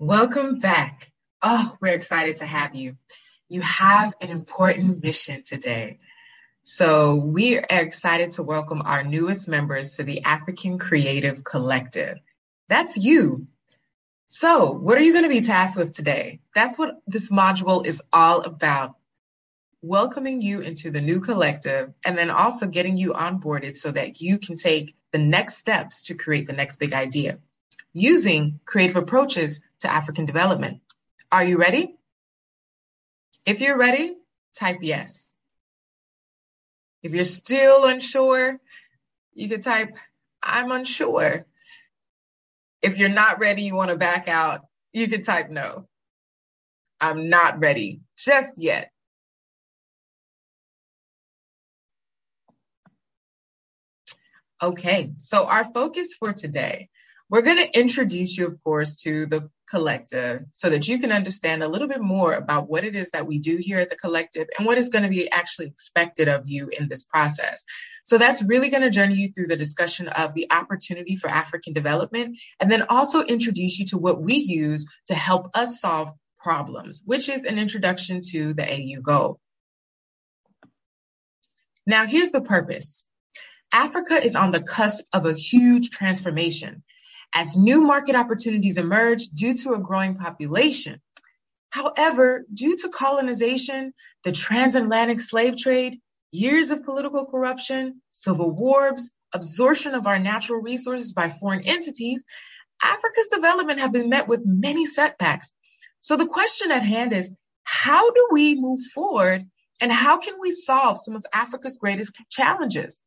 Welcome back. Oh, we're excited to have you. You have an important mission today. So, we are excited to welcome our newest members to the African Creative Collective. That's you. So, what are you going to be tasked with today? That's what this module is all about. Welcoming you into the new collective and then also getting you onboarded so that you can take the next steps to create the next big idea using creative approaches to African development. Are you ready? If you're ready, type yes. If you're still unsure, you could type, I'm unsure. If you're not ready, you want to back out, you could type no. I'm not ready just yet. Okay, so our focus for today we're going to introduce you, of course, to the collective so that you can understand a little bit more about what it is that we do here at the collective and what is going to be actually expected of you in this process. So that's really going to journey you through the discussion of the opportunity for African development and then also introduce you to what we use to help us solve problems, which is an introduction to the AU goal. Now, here's the purpose. Africa is on the cusp of a huge transformation as new market opportunities emerge due to a growing population. However, due to colonization, the transatlantic slave trade, years of political corruption, civil wars, absorption of our natural resources by foreign entities, Africa's development have been met with many setbacks. So the question at hand is, how do we move forward and how can we solve some of Africa's greatest challenges?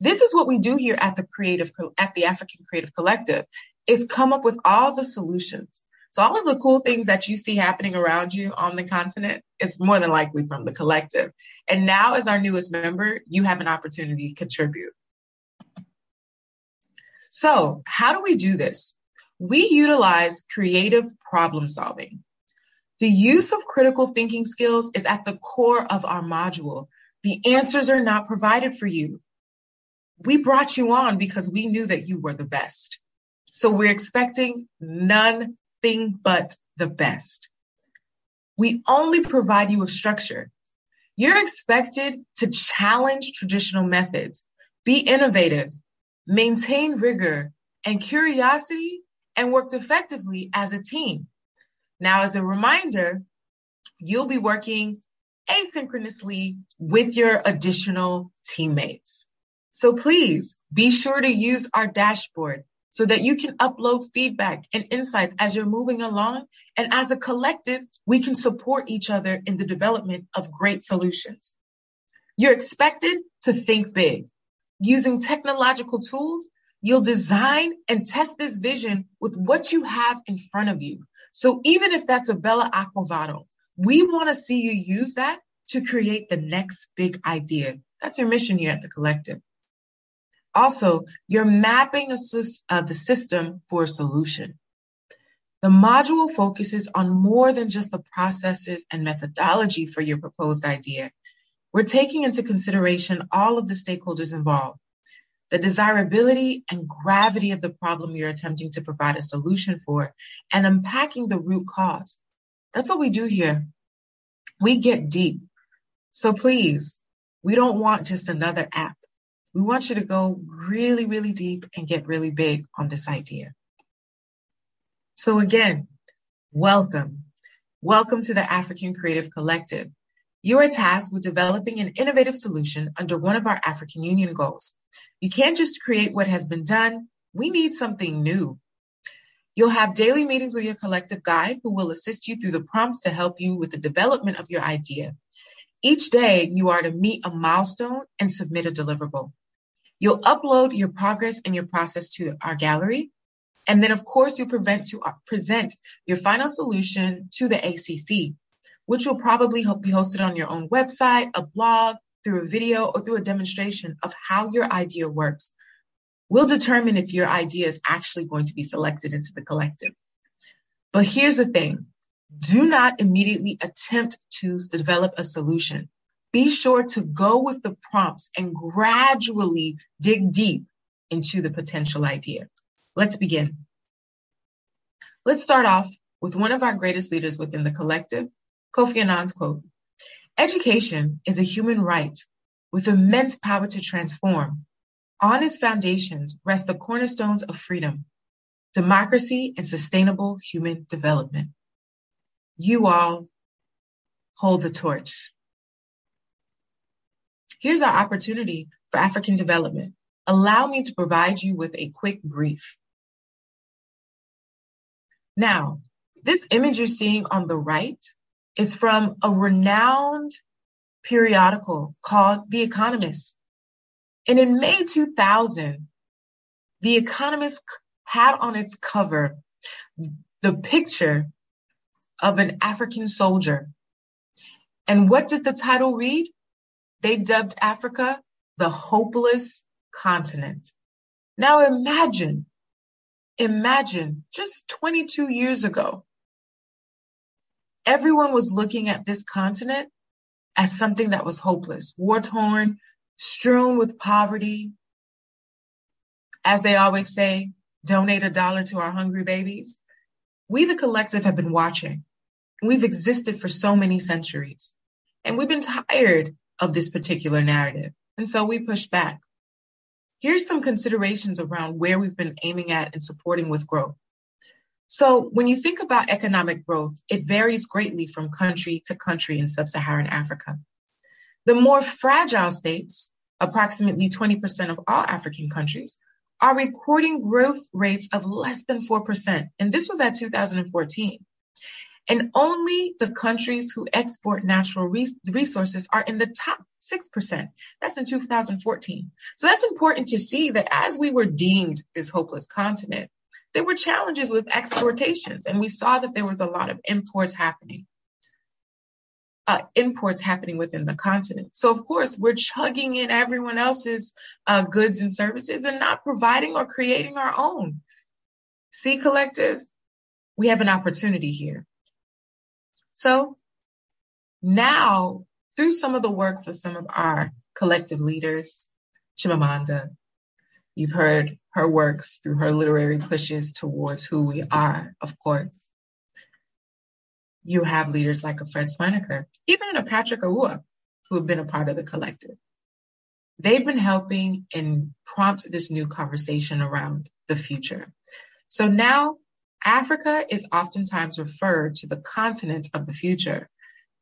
This is what we do here at the creative, at the African Creative Collective is come up with all the solutions. So all of the cool things that you see happening around you on the continent is more than likely from the collective. And now as our newest member, you have an opportunity to contribute. So how do we do this? We utilize creative problem solving. The use of critical thinking skills is at the core of our module. The answers are not provided for you we brought you on because we knew that you were the best. So we're expecting nothing but the best. We only provide you with structure. You're expected to challenge traditional methods, be innovative, maintain rigor and curiosity, and work effectively as a team. Now, as a reminder, you'll be working asynchronously with your additional teammates. So please be sure to use our dashboard so that you can upload feedback and insights as you're moving along. And as a collective, we can support each other in the development of great solutions. You're expected to think big. Using technological tools, you'll design and test this vision with what you have in front of you. So even if that's a Bella Aquavado, we want to see you use that to create the next big idea. That's your mission here at the collective. Also, you're mapping uh, the system for a solution. The module focuses on more than just the processes and methodology for your proposed idea. We're taking into consideration all of the stakeholders involved, the desirability and gravity of the problem you're attempting to provide a solution for, and unpacking the root cause. That's what we do here. We get deep. So please, we don't want just another app. We want you to go really, really deep and get really big on this idea. So again, welcome. Welcome to the African Creative Collective. You are tasked with developing an innovative solution under one of our African Union goals. You can't just create what has been done. We need something new. You'll have daily meetings with your collective guide who will assist you through the prompts to help you with the development of your idea. Each day, you are to meet a milestone and submit a deliverable. You'll upload your progress and your process to our gallery. And then, of course, prevent to uh, present your final solution to the ACC, which will probably be hosted on your own website, a blog, through a video, or through a demonstration of how your idea works. We'll determine if your idea is actually going to be selected into the collective. But here's the thing. Do not immediately attempt to develop a solution be sure to go with the prompts and gradually dig deep into the potential idea. Let's begin. Let's start off with one of our greatest leaders within the collective, Kofi Annan's quote, education is a human right with immense power to transform. On its foundations rest the cornerstones of freedom, democracy, and sustainable human development. You all hold the torch. Here's our opportunity for African development. Allow me to provide you with a quick brief. Now, this image you're seeing on the right is from a renowned periodical called The Economist. And in May 2000, The Economist had on its cover the picture of an African soldier. And what did the title read? They dubbed Africa the hopeless continent. Now imagine, imagine just 22 years ago, everyone was looking at this continent as something that was hopeless, war torn, strewn with poverty. As they always say, donate a dollar to our hungry babies. We, the collective, have been watching. We've existed for so many centuries, and we've been tired of this particular narrative. And so we pushed back. Here's some considerations around where we've been aiming at and supporting with growth. So when you think about economic growth, it varies greatly from country to country in sub-Saharan Africa. The more fragile states, approximately 20% of all African countries, are recording growth rates of less than 4%. And this was at 2014. And only the countries who export natural resources are in the top 6%. That's in 2014. So that's important to see that as we were deemed this hopeless continent, there were challenges with exportations, and we saw that there was a lot of imports happening. Uh, imports happening within the continent. So, of course, we're chugging in everyone else's uh, goods and services and not providing or creating our own. See, collective, we have an opportunity here. So, now, through some of the works of some of our collective leaders, Chimamanda, You've heard her works through her literary pushes towards who we are, of course. You have leaders like a Fred Swaniker, even a Patrick Awuah, who have been a part of the collective. They've been helping and prompt this new conversation around the future. So now Africa is oftentimes referred to the continent of the future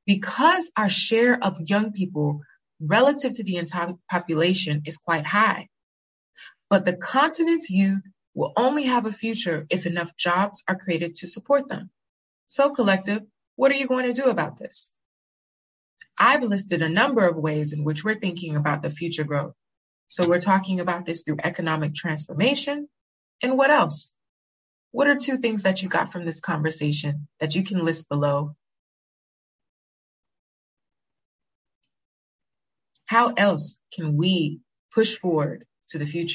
because our share of young people relative to the entire population is quite high. But the continent's youth will only have a future if enough jobs are created to support them. So collective, what are you going to do about this? I've listed a number of ways in which we're thinking about the future growth. So we're talking about this through economic transformation. And what else? What are two things that you got from this conversation that you can list below? How else can we push forward to the future?